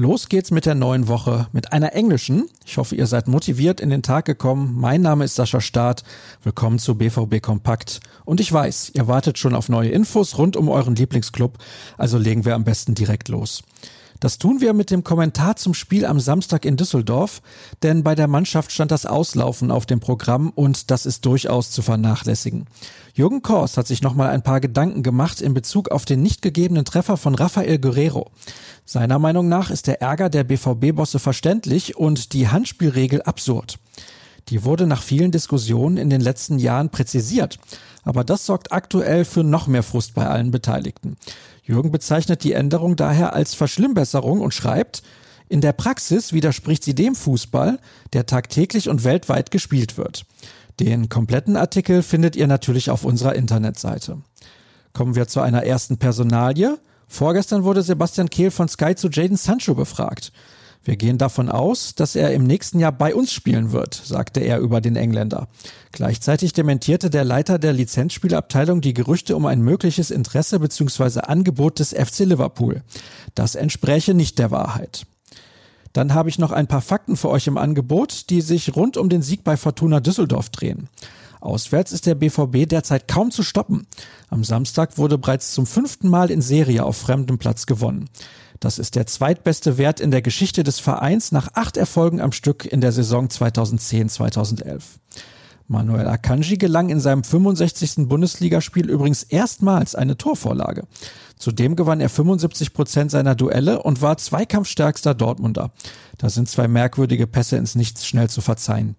Los geht's mit der neuen Woche mit einer englischen. Ich hoffe, ihr seid motiviert in den Tag gekommen. Mein Name ist Sascha Staat. Willkommen zu BVB Kompakt. Und ich weiß, ihr wartet schon auf neue Infos rund um euren Lieblingsclub. Also legen wir am besten direkt los. Das tun wir mit dem Kommentar zum Spiel am Samstag in Düsseldorf, denn bei der Mannschaft stand das Auslaufen auf dem Programm und das ist durchaus zu vernachlässigen. Jürgen Kors hat sich nochmal ein paar Gedanken gemacht in Bezug auf den nicht gegebenen Treffer von Rafael Guerrero. Seiner Meinung nach ist der Ärger der BVB-Bosse verständlich und die Handspielregel absurd. Die wurde nach vielen Diskussionen in den letzten Jahren präzisiert. Aber das sorgt aktuell für noch mehr Frust bei allen Beteiligten. Jürgen bezeichnet die Änderung daher als Verschlimmbesserung und schreibt, in der Praxis widerspricht sie dem Fußball, der tagtäglich und weltweit gespielt wird. Den kompletten Artikel findet ihr natürlich auf unserer Internetseite. Kommen wir zu einer ersten Personalie. Vorgestern wurde Sebastian Kehl von Sky zu Jaden Sancho befragt. Wir gehen davon aus, dass er im nächsten Jahr bei uns spielen wird, sagte er über den Engländer. Gleichzeitig dementierte der Leiter der Lizenzspielabteilung die Gerüchte um ein mögliches Interesse bzw. Angebot des FC Liverpool. Das entspräche nicht der Wahrheit. Dann habe ich noch ein paar Fakten für euch im Angebot, die sich rund um den Sieg bei Fortuna Düsseldorf drehen. Auswärts ist der BVB derzeit kaum zu stoppen. Am Samstag wurde bereits zum fünften Mal in Serie auf fremdem Platz gewonnen. Das ist der zweitbeste Wert in der Geschichte des Vereins nach acht Erfolgen am Stück in der Saison 2010-2011. Manuel Akanji gelang in seinem 65. Bundesligaspiel übrigens erstmals eine Torvorlage. Zudem gewann er 75 Prozent seiner Duelle und war zweikampfstärkster Dortmunder. Da sind zwei merkwürdige Pässe ins Nichts schnell zu verzeihen.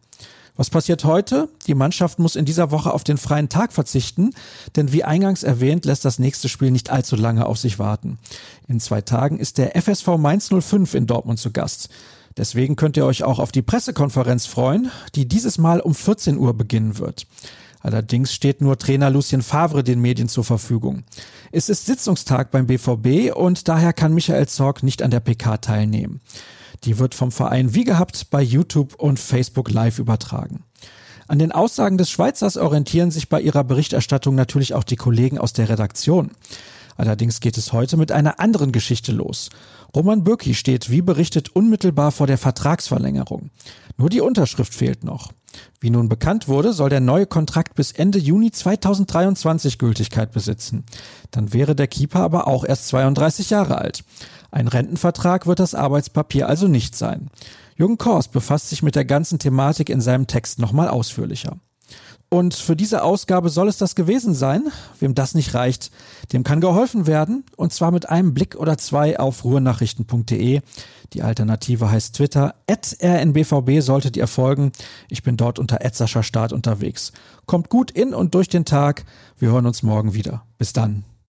Was passiert heute? Die Mannschaft muss in dieser Woche auf den freien Tag verzichten, denn wie eingangs erwähnt, lässt das nächste Spiel nicht allzu lange auf sich warten. In zwei Tagen ist der FSV Mainz 05 in Dortmund zu Gast. Deswegen könnt ihr euch auch auf die Pressekonferenz freuen, die dieses Mal um 14 Uhr beginnen wird. Allerdings steht nur Trainer Lucien Favre den Medien zur Verfügung. Es ist Sitzungstag beim BVB und daher kann Michael Zorg nicht an der PK teilnehmen. Die wird vom Verein wie gehabt bei YouTube und Facebook live übertragen. An den Aussagen des Schweizers orientieren sich bei ihrer Berichterstattung natürlich auch die Kollegen aus der Redaktion. Allerdings geht es heute mit einer anderen Geschichte los. Roman Bürki steht, wie berichtet, unmittelbar vor der Vertragsverlängerung. Nur die Unterschrift fehlt noch. Wie nun bekannt wurde, soll der neue Kontrakt bis Ende Juni 2023 Gültigkeit besitzen. Dann wäre der Keeper aber auch erst 32 Jahre alt. Ein Rentenvertrag wird das Arbeitspapier also nicht sein. Jürgen Kors befasst sich mit der ganzen Thematik in seinem Text nochmal ausführlicher. Und für diese Ausgabe soll es das gewesen sein. Wem das nicht reicht, dem kann geholfen werden. Und zwar mit einem Blick oder zwei auf ruhrnachrichten.de. Die Alternative heißt Twitter. At rnbvb solltet ihr folgen. Ich bin dort unter Start unterwegs. Kommt gut in und durch den Tag. Wir hören uns morgen wieder. Bis dann.